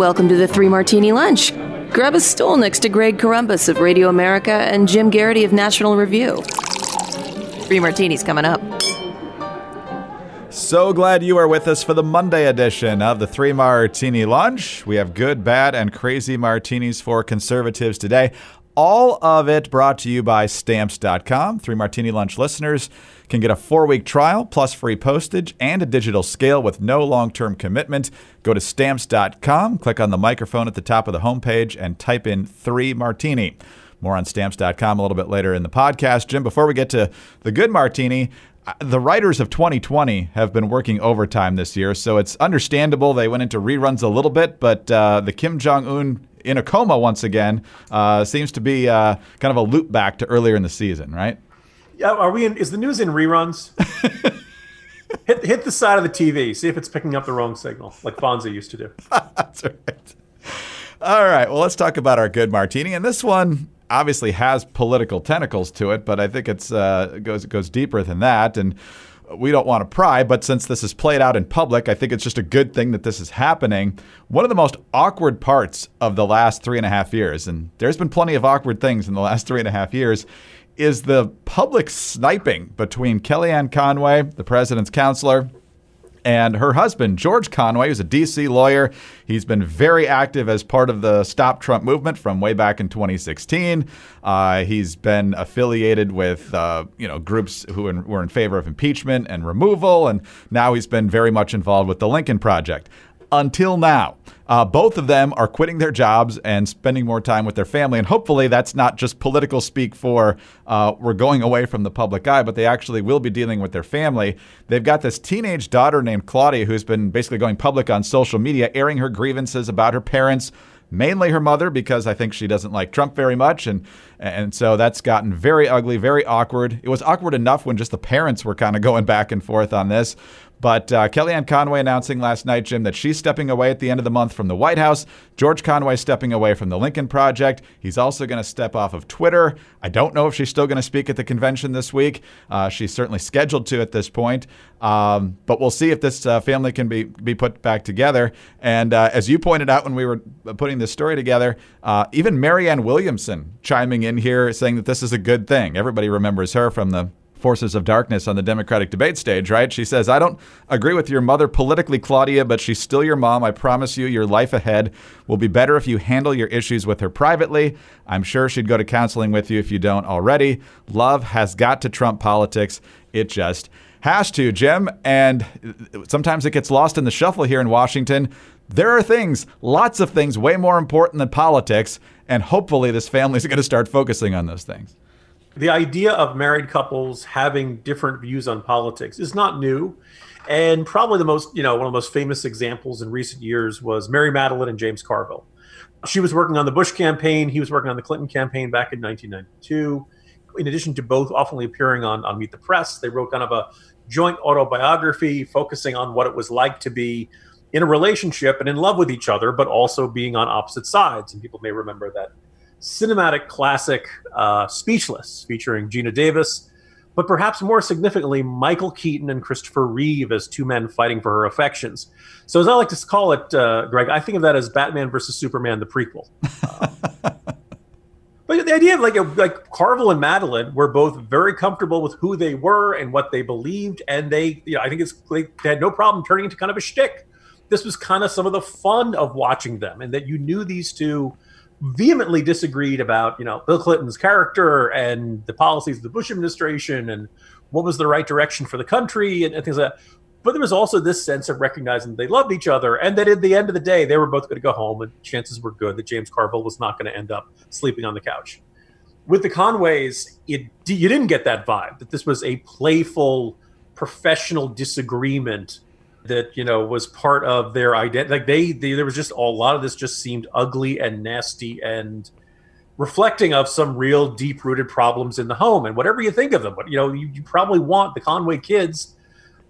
Welcome to the Three Martini Lunch. Grab a stool next to Greg Corombos of Radio America and Jim Geraghty of National Review. Three Martinis coming up. So glad you are with us for the Monday edition of the Three Martini Lunch. We have good, bad, and crazy martinis for conservatives today. All of it brought to you by Stamps.com. Three Martini Lunch listeners can get a four week trial plus free postage and a digital scale with no long term commitment. Go to Stamps.com, click on the microphone at the top of the homepage, and type in three martini. More on Stamps.com a little bit later in the podcast. Jim, before we get to the good martini, uh, the writers of 2020 have been working overtime this year, so it's understandable they went into reruns a little bit, but uh, the Kim Jong un in a coma once again. Uh, seems to be uh, kind of a loop back to earlier in the season, right? Yeah, are we in? Is the news in reruns? hit hit the side of the TV, see if it's picking up the wrong signal, like Fonzie used to do. That's right. All right. Well, let's talk about our good martini, and this one obviously has political tentacles to it, but I think it's uh, goes it goes deeper than that, and we don't want to pry, but since this is played out in public, I think it's just a good thing that this is happening. One of the most awkward parts of the last three and a half years, and there's been plenty of awkward things in the last three and a half years, is the public sniping between Kellyanne Conway, the president's counselor, and her husband, George Conway, who's a D.C. lawyer. He's been very active as part of the Stop Trump movement from way back in 2016. Uh, he's been affiliated with uh, you know groups who in, were in favor of impeachment and removal, and now he's been very much involved with the Lincoln Project until now. Uh, both of them are quitting their jobs and spending more time with their family. And hopefully, that's not just political speak for uh, we're going away from the public eye, but they actually will be dealing with their family. They've got this teenage daughter named Claudia who's been basically going public on social media, airing her grievances about her parents mainly her mother because I think she doesn't like Trump very much and and so that's gotten very ugly, very awkward. It was awkward enough when just the parents were kind of going back and forth on this. But uh, Kellyanne Conway announcing last night, Jim, that she's stepping away at the end of the month from the White House. George Conway stepping away from the Lincoln Project. He's also going to step off of Twitter. I don't know if she's still going to speak at the convention this week. Uh, she's certainly scheduled to at this point. Um, but we'll see if this uh, family can be, be put back together. And uh, as you pointed out when we were putting this story together, uh, even Marianne Williamson chiming in here saying that this is a good thing. Everybody remembers her from the forces of darkness on the Democratic debate stage, right? She says, I don't agree with your mother politically, Claudia, but she's still your mom. I promise you, your life ahead will be better if you handle your issues with her privately. I'm sure she'd go to counseling with you if you don't already. Love has got to trump politics. It just has to, Jim. And sometimes it gets lost in the shuffle here in Washington. There are things, lots of things, way more important than politics. And hopefully, this family is going to start focusing on those things the idea of married couples having different views on politics is not new. And probably the most, you know, one of the most famous examples in recent years was Mary Matalin and James Carville. She was working on the Bush campaign, he was working on the Clinton campaign back in 1992. In addition to both often appearing on, on Meet the Press, they wrote kind of a joint autobiography focusing on what it was like to be in a relationship and in love with each other, but also being on opposite sides. And people may remember that cinematic classic uh, Speechless, featuring Geena Davis, but perhaps more significantly, Michael Keaton and Christopher Reeve as two men fighting for her affections. So, as I like to call it, uh, Greg, I think of that as Batman versus Superman, the prequel. Uh, but the idea of like like Carville and Matalin were both very comfortable with who they were and what they believed, and they, you know, I think it's they had no problem turning into kind of a shtick. This was kind of some of the fun of watching them, and that you knew these two vehemently disagreed about, you know, Bill Clinton's character and the policies of the Bush administration and what was the right direction for the country and, and things like that. But there was also this sense of recognizing they loved each other and that at the end of the day, they were both going to go home and chances were good that James Carville was not going to end up sleeping on the couch. With the Conways, it, you didn't get that vibe that this was a playful, professional disagreement that you know was part of their identity. Like they, they, there was just a lot of this just seemed ugly and nasty and reflecting of some real deep rooted problems in the home. And whatever you think of them, but you know, you, you probably want the Conway kids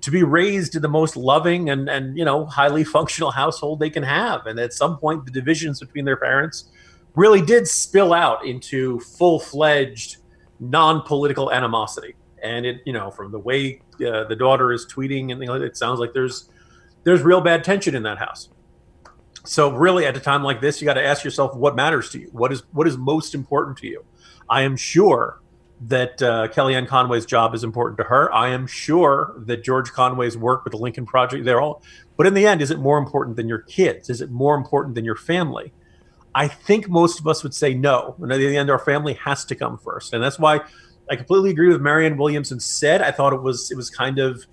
to be raised in the most loving and and you know highly functional household they can have. And at some point, the divisions between their parents really did spill out into full fledged non political animosity and it you know from the way uh, the daughter is tweeting and it sounds like there's there's real bad tension in that house So really, at a time like this, you got to ask yourself what matters to you. What is what is most important to you? I am sure that uh, Kellyanne Conway's job is important to her. I am sure that George Conway's work with the Lincoln Project, they're all. But in the end, is it more important than your kids? Is it more important than your family? I think most of us would say no. And at the end, our family has to come first, and that's why I completely agree with Marianne Williamson said. I thought it was it was kind of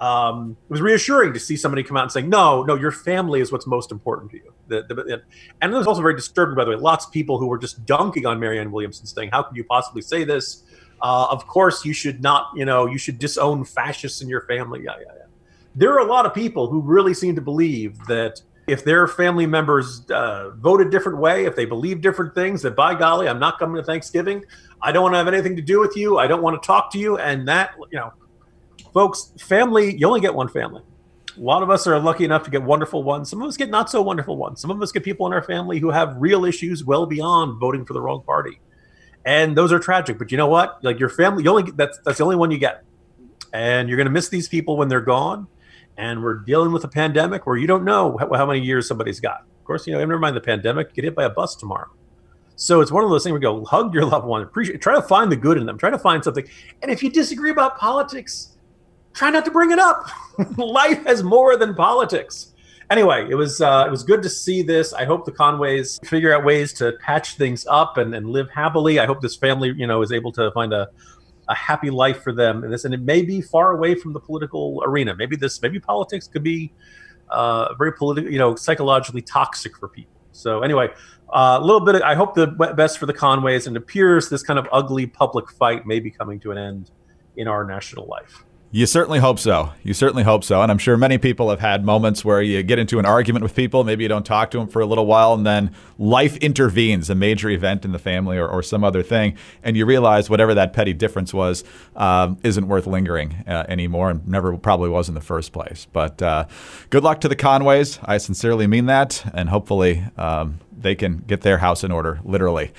um, it was reassuring to see somebody come out and say, "No, no, your family is what's most important to you." The, the, and it was also very disturbing, by the way. Lots of people who were just dunking on Marianne Williamson, saying, "How could you possibly say this?" Uh, of course, you should not. You know, you should disown fascists in your family. Yeah, yeah, yeah. There are a lot of people who really seem to believe that if their family members uh, vote a different way, if they believe different things, that by golly, I'm not coming to Thanksgiving. I don't want to have anything to do with you. I don't want to talk to you. And that, you know, folks, family, you only get one family. A lot of us are lucky enough to get wonderful ones. Some of us get not so wonderful ones. Some of us get people in our family who have real issues well beyond voting for the wrong party. And those are tragic. But you know what? Like your family, you only that's that's the only one you get. And you're going to miss these people when they're gone. And we're dealing with a pandemic where you don't know how, how many years somebody's got. Of course, you know, never mind the pandemic, get hit by a bus tomorrow. So it's one of those things where you go, hug your loved one, appreciate, try to find the good in them, try to find something. And if you disagree about politics, try not to bring it up. Life has more than politics. Anyway, it was uh, it was good to see this. I hope the Conways figure out ways to patch things up and, and live happily. I hope this family, you know, is able to find a, a happy life for them. And this, and it may be far away from the political arena. Maybe this, maybe politics could be uh, very political, you know, psychologically toxic for people. So anyway, uh, a little bit. Of, I hope the best for the Conways, and appears this kind of ugly public fight may be coming to an end in our national life. You certainly hope so. You certainly hope so. And I'm sure many people have had moments where you get into an argument with people, maybe you don't talk to them for a little while, and then life intervenes, a major event in the family or, or some other thing, and you realize whatever that petty difference was um, isn't worth lingering uh, anymore and never probably was in the first place. But uh, good luck to the Conways. I sincerely mean that, and hopefully um, they can get their house in order, literally.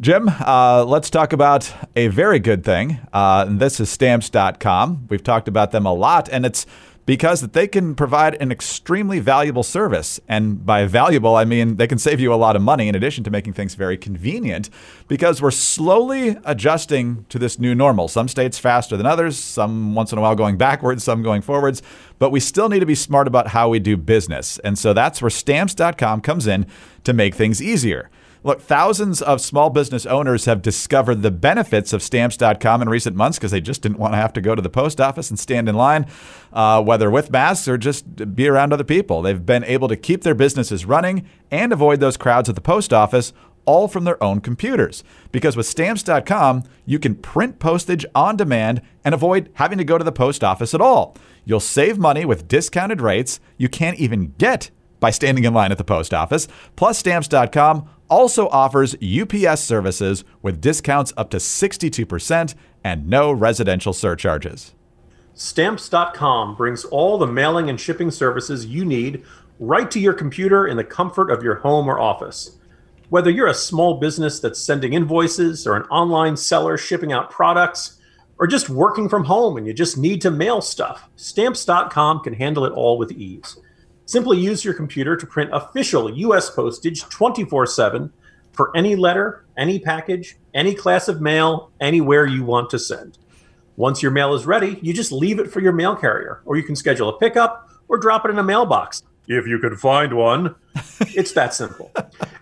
Jim, uh, let's talk about a very good thing. Uh, and this is stamps.com. We've talked about them a lot, and it's because they can provide an extremely valuable service. And by valuable, I mean they can save you a lot of money in addition to making things very convenient because we're slowly adjusting to this new normal. Some states faster than others, some once in a while going backwards, some going forwards, but we still need to be smart about how we do business. And so that's where stamps.com comes in to make things easier. Look, thousands of small business owners have discovered the benefits of stamps.com in recent months because they just didn't want to have to go to the post office and stand in line, uh, whether with masks or just be around other people. They've been able to keep their businesses running and avoid those crowds at the post office all from their own computers. Because with stamps.com, you can print postage on demand and avoid having to go to the post office at all. You'll save money with discounted rates you can't even get by standing in line at the post office. Plus, stamps.com also offers UPS services with discounts up to 62% and no residential surcharges. Stamps.com brings all the mailing and shipping services you need right to your computer in the comfort of your home or office. Whether you're a small business that's sending invoices or an online seller shipping out products, or just working from home and you just need to mail stuff, Stamps.com can handle it all with ease. Simply use your computer to print official U.S. postage 24 7 for any letter, any package, any class of mail, anywhere you want to send. Once your mail is ready, you just leave it for your mail carrier, or you can schedule a pickup or drop it in a mailbox. If you can find one, it's that simple.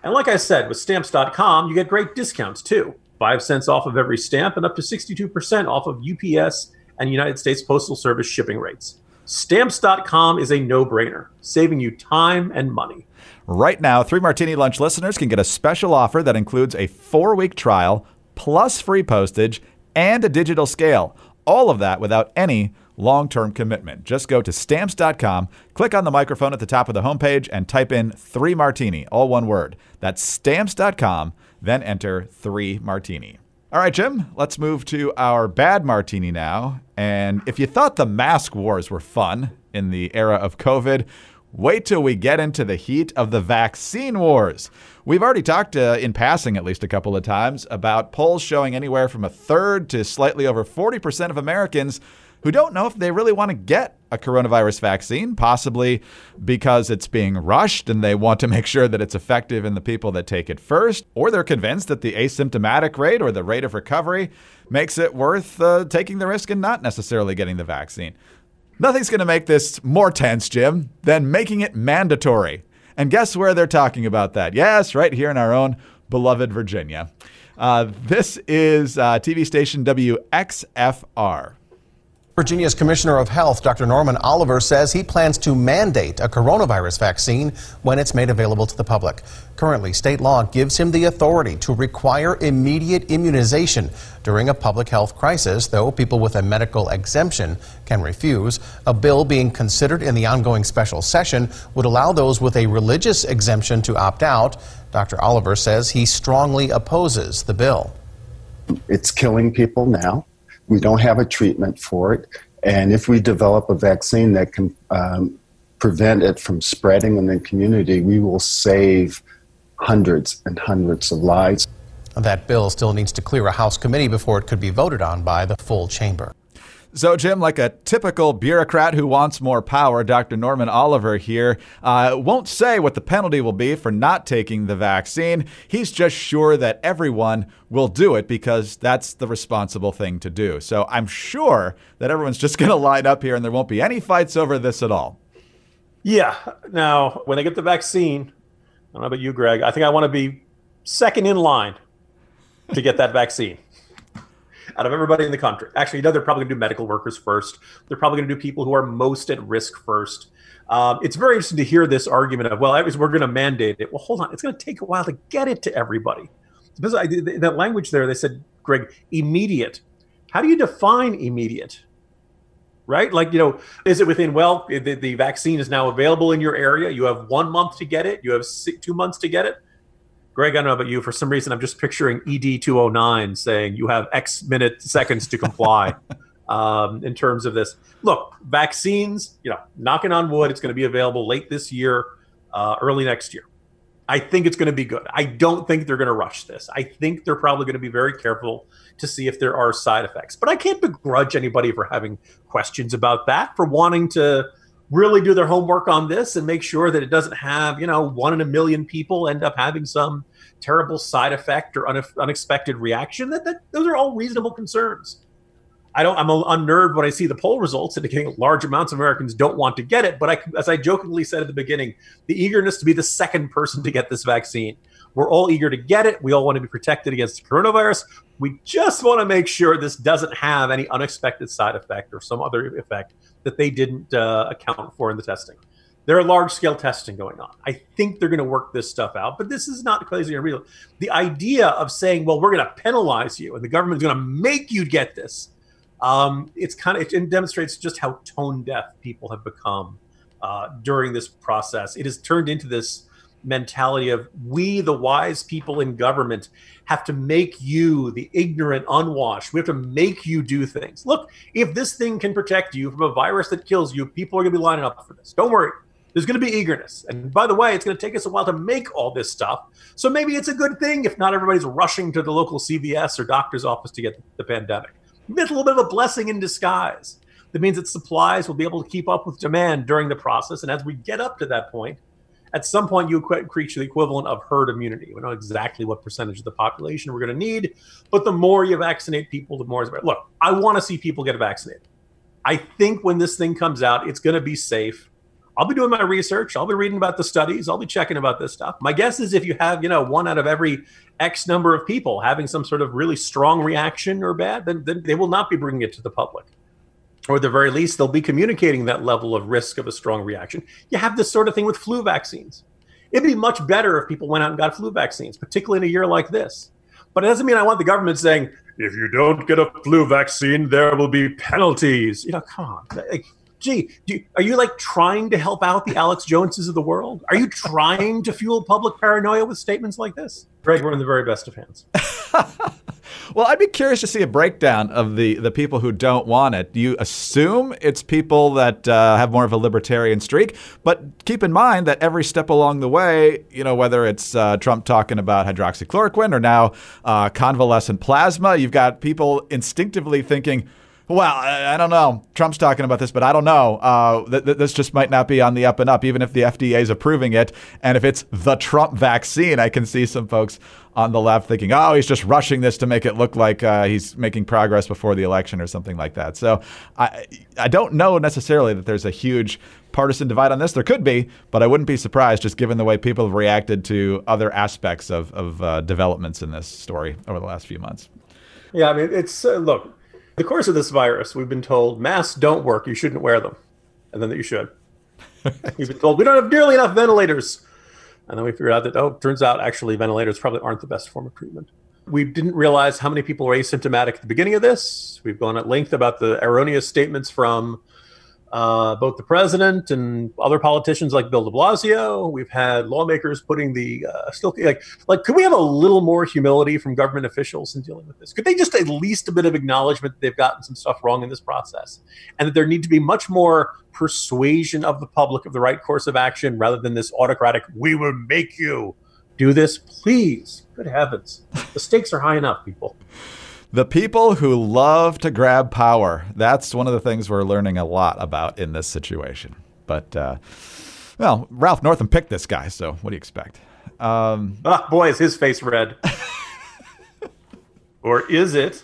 And like I said, with stamps.com, you get great discounts too. Five cents off of every stamp and up to 62% off of UPS and United States Postal Service shipping rates. Stamps.com is a no brainer, saving you time and money. Right now, Three Martini Lunch listeners can get a special offer that includes a four week trial, plus free postage, and a digital scale. All of that without any long term commitment. Just go to stamps.com, click on the microphone at the top of the homepage, and type in three martini, all one word. That's stamps.com, then enter three martini. All right, Jim, let's move to our bad martini now. And if you thought the mask wars were fun in the era of COVID, wait till we get into the heat of the vaccine wars. We've already talked uh, in passing at least a couple of times about polls showing anywhere from a third to slightly over 40% of Americans who don't know if they really want to get a coronavirus vaccine, possibly because it's being rushed and they want to make sure that it's effective in the people that take it first, or they're convinced that the asymptomatic rate or the rate of recovery makes it worth uh, taking the risk and not necessarily getting the vaccine. Nothing's going to make this more tense, Jim, than making it mandatory. And guess where they're talking about that? Yes, right here in our own beloved Virginia. Uh, this is uh, TV station WXFR. Virginia's Commissioner of Health, Dr. Norman Oliver, says he plans to mandate a coronavirus vaccine when it's made available to the public. Currently, state law gives him the authority to require immediate immunization during a public health crisis, though people with a medical exemption can refuse. A bill being considered in the ongoing special session would allow those with a religious exemption to opt out. Dr. Oliver says he strongly opposes the bill. It's killing people now. We don't have a treatment for it. And if we develop a vaccine that can um, prevent it from spreading in the community, we will save hundreds and hundreds of lives. That bill still needs to clear a House committee before it could be voted on by the full chamber. So, Jim, like a typical bureaucrat who wants more power, Dr. Norman Oliver here uh, won't say what the penalty will be for not taking the vaccine. He's just sure that everyone will do it because that's the responsible thing to do. So, I'm sure that everyone's just going to line up here and there won't be any fights over this at all. Yeah. Now, when they get the vaccine, I don't know about you, Greg, I think I want to be second in line to get that vaccine out of everybody in the country. Actually, know, they're probably going to do medical workers first. They're probably going to do people who are most at risk first. Um, it's very interesting to hear this argument of, well, we're going to mandate it. Well, hold on. It's going to take a while to get it to everybody. Because I, that language there, they said, Greg, immediate. How do you define immediate? Right? Like, you know, is it within, well, the, the vaccine is now available in your area. You have one month to get it. You have six, two months to get it Greg, I don't know about you. For some reason, I'm just picturing ED 209 saying you have X minute seconds to comply um, in terms of this. Look, vaccines, you know, knocking on wood, it's going to be available late this year, uh, early next year. I think it's going to be good. I don't think they're going to rush this. I think they're probably going to be very careful to see if there are side effects. But I can't begrudge anybody for having questions about that, for wanting to really do their homework on this and make sure that it doesn't have, you know, one in a million people end up having some terrible side effect or une- unexpected reaction. That, that those are all reasonable concerns. I don't. I'm unnerved when I see the poll results indicating large amounts of Americans don't want to get it. But I, as I jokingly said at the beginning, the eagerness to be the second person to get this vaccine. We're all eager to get it. We all want to be protected against the coronavirus. We just want to make sure this doesn't have any unexpected side effect or some other effect that they didn't uh, account for in the testing. There are large scale testing going on. I think they're going to work this stuff out, but this is not crazy or real. The idea of saying, well, we're going to penalize you and the government is going to make you get this, um, it's kind of, it demonstrates just how tone deaf people have become uh, during this process. It has turned into this mentality of we, the wise people in government, have to make you, the ignorant, unwashed, we have to make you do things. Look, if this thing can protect you from a virus that kills you, people are going to be lining up for this. Don't worry. There's going to be eagerness. And by the way, it's going to take us a while to make all this stuff. So maybe it's a good thing if not everybody's rushing to the local CVS or doctor's office to get the pandemic. It's a little bit of a blessing in disguise. That means that supplies will be able to keep up with demand during the process. And as we get up to that point, at some point you reach the equivalent of herd immunity. We know exactly what percentage of the population we're going to need, but the more you vaccinate people, the more it's better. Look, I want to see people get vaccinated. I think when this thing comes out, it's going to be safe. I'll be doing my research. I'll be reading about the studies. I'll be checking about this stuff. My guess is if you have, you know, one out of every X number of people having some sort of really strong reaction or bad, then, then they will not be bringing it to the public. Or at the very least, they'll be communicating that level of risk of a strong reaction. You have this sort of thing with flu vaccines. It'd be much better if people went out and got flu vaccines, particularly in a year like this. But it doesn't mean I want the government saying, if you don't get a flu vaccine, there will be penalties. You know, come on. Like, gee, you, are you like trying to help out the Alex Joneses of the world? Are you trying to fuel public paranoia with statements like this? Greg, we're in the very best of hands. well, I'd be curious to see a breakdown of the, the people who don't want it. You assume it's people that uh, have more of a libertarian streak, but keep in mind that every step along the way, you know, whether it's uh, Trump talking about hydroxychloroquine or now uh, convalescent plasma, you've got people instinctively thinking, Well, I, don't know. Trump's talking about this, but I don't know. Uh, th- th- this just might not be on the up and up, even if the FDA is approving it. And if it's the Trump vaccine, I can see some folks on the left thinking, oh, he's just rushing this to make it look like uh, he's making progress before the election or something like that. So I, I don't know necessarily that there's a huge partisan divide on this. There could be, but I wouldn't be surprised just given the way people have reacted to other aspects of, of uh, developments in this story over the last few months. Yeah, I mean, it's uh, look, the course of this virus, we've been told masks don't work, you shouldn't wear them, and then that you should. we've been told we don't have nearly enough ventilators and then we figured out that, oh, turns out actually ventilators probably aren't the best form of treatment. We didn't realize how many people were asymptomatic at the beginning of this. We've gone at length about the erroneous statements from uh, both the president and other politicians like Bill De Blasio. We've had lawmakers putting the uh, still like like could we have a little more humility from government officials in dealing with this? Could they just at least a bit of acknowledgement that they've gotten some stuff wrong in this process, and that there need to be much more persuasion of the public of the right course of action rather than this autocratic "we will make you do this, please." Good heavens, the stakes are high enough, people. The people who love to grab power. That's one of the things we're learning a lot about in this situation. But, uh, well, Ralph Northam picked this guy, so what do you expect? Um, oh, boy, is his face red. or is it?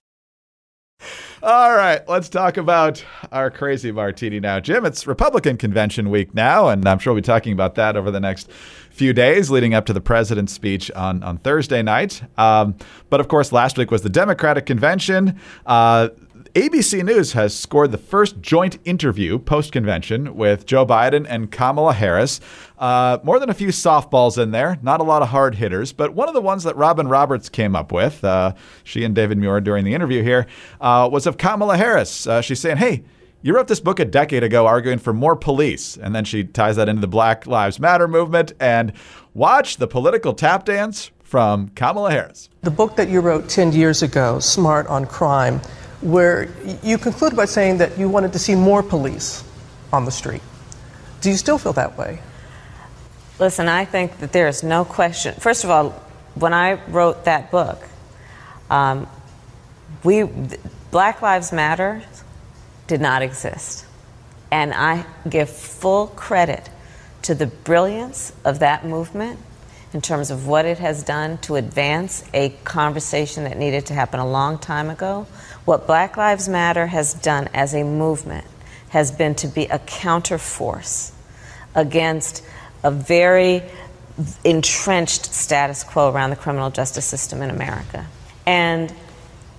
All right, let's talk about our crazy martini now. Jim, it's Republican convention week now, and I'm sure we'll be talking about that over the next few days leading up to the president's speech on, on Thursday night. Um, but of course, last week was the Democratic convention. Uh, ABC News has scored the first joint interview post convention with Joe Biden and Kamala Harris. Uh, more than a few softballs in there, not a lot of hard hitters, but one of the ones that Robin Roberts came up with, uh, she and David Muir during the interview here, uh, was of Kamala Harris. Uh, she's saying, hey, you wrote this book a decade ago arguing for more police. And then she ties that into the Black Lives Matter movement. And watch the political tap dance from Kamala Harris. The book that you wrote 10 years ago, Smart on Crime, where you concluded by saying that you wanted to see more police on the street. Do you still feel that way? Listen, I think that there is no question. First of all, when I wrote that book, um, we Black Lives Matter did not exist. And I give full credit to the brilliance of that movement in terms of what it has done to advance a conversation that needed to happen a long time ago. What Black Lives Matter has done as a movement has been to be a counterforce against a very entrenched status quo around the criminal justice system in America. And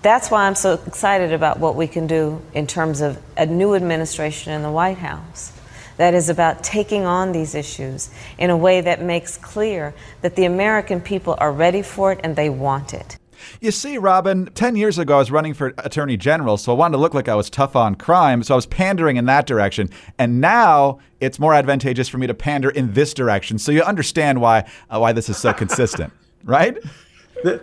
that's why I'm so excited about what we can do in terms of a new administration in the White House that is about taking on these issues in a way that makes clear that the American people are ready for it and they want it. You see, Robin, 10 years ago, I was running for attorney general, so I wanted to look like I was tough on crime, so I was pandering in that direction. And now it's more advantageous for me to pander in this direction. So you understand why, uh, why this is so consistent, right?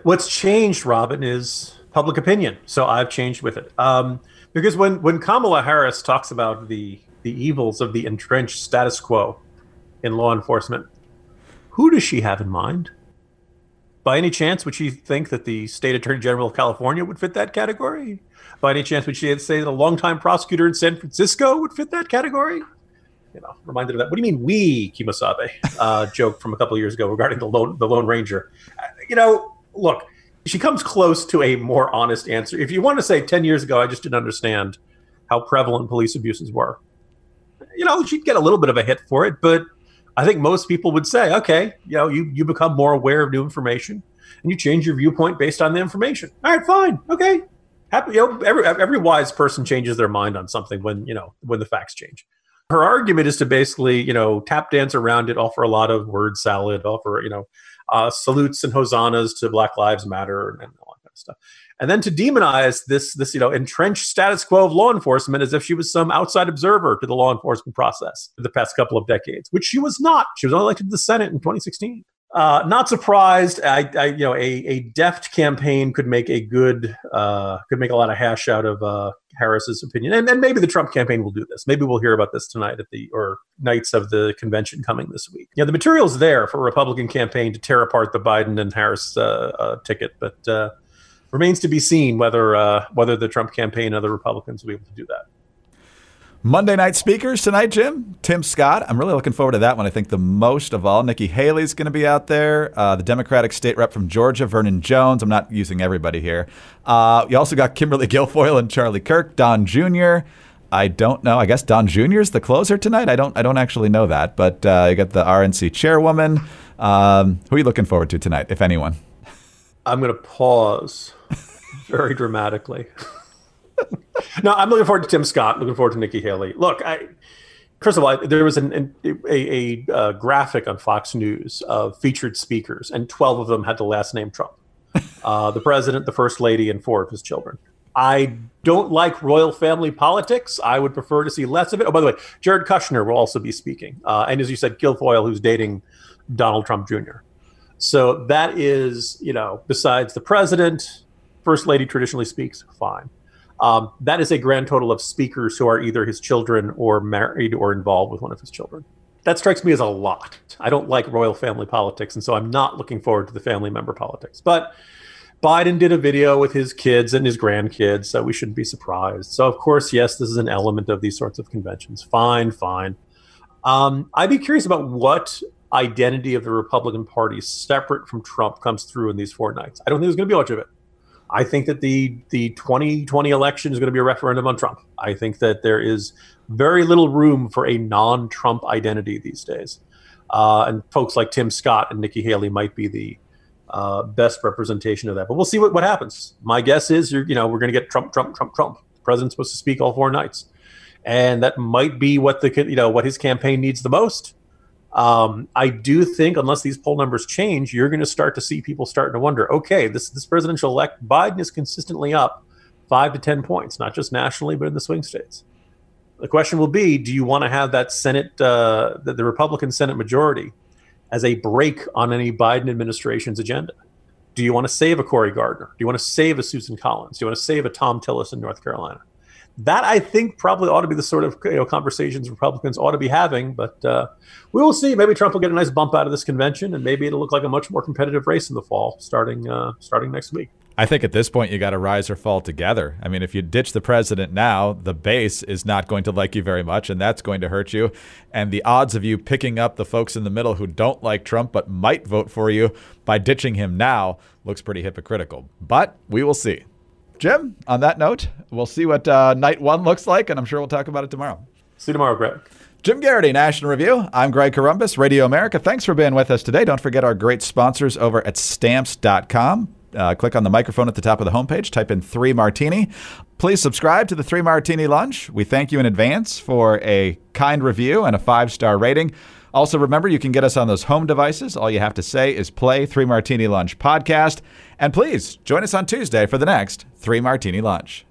What's changed, Robin, is public opinion. So I've changed with it. Um, because when, when Kamala Harris talks about the, the evils of the entrenched status quo in law enforcement, who does she have in mind? By any chance, would she think that the state attorney general of California would fit that category? By any chance, would she say that a longtime prosecutor in San Francisco would fit that category? You know, reminded of that. What do you mean we, Kimosabe? Uh, joke from a couple years ago regarding the lone, the Lone Ranger. You know, look, she comes close to a more honest answer. If you want to say 10 years ago, I just didn't understand how prevalent police abuses were, you know, she'd get a little bit of a hit for it, but I think most people would say, okay, you know, you, you become more aware of new information and you change your viewpoint based on the information. All right, fine. Okay. Happy, you know, every, every wise person changes their mind on something when, you know, when the facts change. Her argument is to basically, you know, tap dance around it, offer a lot of word salad, offer, you know, uh, salutes and hosannas to Black Lives Matter and, and all that kind of stuff. And then to demonize this, this you know, entrenched status quo of law enforcement as if she was some outside observer to the law enforcement process for the past couple of decades, which she was not. She was only elected to the Senate in 2016. Uh, not surprised. I, I, you know, a, a deft campaign could make a good, uh, could make a lot of hash out of uh, Harris's opinion, and, and maybe the Trump campaign will do this. Maybe we'll hear about this tonight at the or nights of the convention coming this week. Yeah, the material's there for a Republican campaign to tear apart the Biden and Harris uh, uh, ticket, but uh, remains to be seen whether uh, whether the Trump campaign and other Republicans will be able to do that. Monday night speakers tonight, Jim. Tim Scott. I'm really looking forward to that one. I think the most of all. Nikki Haley's going to be out there. Uh, the Democratic state rep from Georgia, Vernon Jones. I'm not using everybody here. Uh, you also got Kimberly Guilfoyle and Charlie Kirk, Don Jr. I don't know. I guess Don Jr. is the closer tonight. I don't. I don't actually know that. But uh, you got the RNC chairwoman. Um, who are you looking forward to tonight, if anyone? I'm going to pause very dramatically. no, I'm looking forward to Tim Scott. Looking forward to Nikki Haley. Look, I first of all, there was an, an, a, a, graphic on Fox News of featured speakers, and 12 of them had the last name Trump. Uh, the president, the first lady, and four of his children. I don't like royal family politics. I would prefer to see less of it. Oh, by the way, Jared Kushner will also be speaking, uh, and as you said, Guilfoyle, who's dating Donald Trump Jr. So that is, you know, besides the president, first lady traditionally speaks, fine. Um, that is a grand total of speakers who are either his children or married or involved with one of his children. That strikes me as a lot. I don't like royal family politics, and so I'm not looking forward to the family member politics. But Biden did a video with his kids and his grandkids, so we shouldn't be surprised. So, of course, yes, this is an element of these sorts of conventions. Fine, fine. Um, I'd be curious about what identity of the Republican Party separate from Trump comes through in these four nights. I don't think there's going to be much of it. I think that the the 2020 election is going to be a referendum on Trump. I think that there is very little room for a non-Trump identity these days, uh, and folks like Tim Scott and Nikki Haley might be the uh, best representation of that. But we'll see what, what happens. My guess is you're you know we're going to get Trump, Trump, Trump, Trump. The president's supposed to speak all four nights, and that might be what the you know what his campaign needs the most. Um, I do think, unless these poll numbers change, you're going to start to see people starting to wonder. Okay, this this presidential elect Biden is consistently up five to ten points, not just nationally, but in the swing states. The question will be: Do you want to have that Senate, uh, the, the Republican Senate majority, as a break on any Biden administration's agenda? Do you want to save a Cory Gardner? Do you want to save a Susan Collins? Do you want to save a Thom Tillis in North Carolina? That I think probably ought to be the sort of you know, conversations Republicans ought to be having. But uh, we will see. Maybe Trump will get a nice bump out of this convention, and maybe it'll look like a much more competitive race in the fall, starting uh, starting next week. I think at this point you got to rise or fall together. I mean, if you ditch the president now, the base is not going to like you very much, and that's going to hurt you. And the odds of you picking up the folks in the middle who don't like Trump but might vote for you by ditching him now looks pretty hypocritical. But we will see. Jim, on that note, we'll see what uh, night one looks like, and I'm sure we'll talk about it tomorrow. See you tomorrow, Greg. Jim Geraghty, National Review. I'm Greg Corombos, Radio America. Thanks for being with us today. Don't forget our great sponsors over at stamps.com. Uh, click on the microphone at the top of the homepage, type in three martini. Please subscribe to the Three Martini Lunch. We thank you in advance for a kind review and a five star rating. Also, remember you can get us on those home devices. All you have to say is play Three Martini Lunch podcast. And please join us on Tuesday for the next Three Martini Lunch.